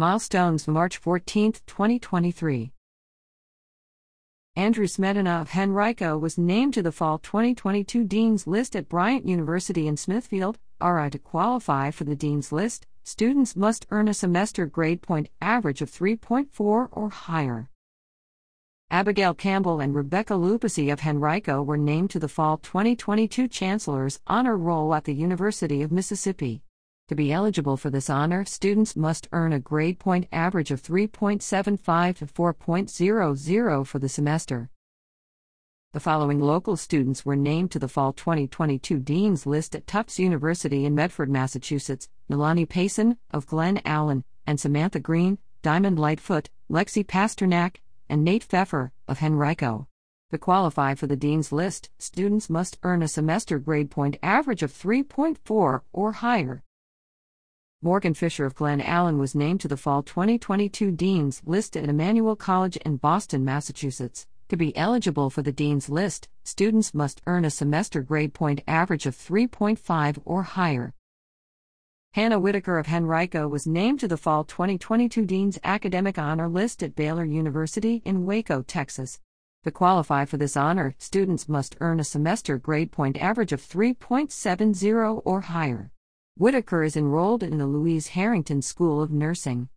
Milestones March 14, 2023. Andrew Smetana of Henrico was named to the Fall 2022 Dean's List at Bryant University in Smithfield. RI to qualify for the Dean's List, students must earn a semester grade point average of 3.4 or higher. Abigail Campbell and Rebecca Loupassi of Henrico were named to the Fall 2022 Chancellor's Honor Roll at the University of Mississippi. To be eligible for this honor, students must earn a grade point average of 3.75 to 4.00 for the semester. The following local students were named to the Fall 2022 Dean's List at Tufts University in Medford, Massachusetts Nalani Payson, of Glen Allen, and Samantha Green, Diamond Lightfoot, Lexi Pasternak, and Nate Pfeffer, of Henrico. To qualify for the Dean's List, students must earn a semester grade point average of 3.4 or higher. Morgan Fisher of Glen Allen was named to the Fall 2022 Dean's List at Emmanuel College in Boston, Massachusetts. To be eligible for the Dean's List, students must earn a semester grade point average of 3.5 or higher. Hannah Whitaker of Henrico was named to the Fall 2022 Dean's Academic Honor List at Baylor University in Waco, Texas. To qualify for this honor, students must earn a semester grade point average of 3.70 or higher. Whitaker is enrolled in the Louise Herrington School of Nursing.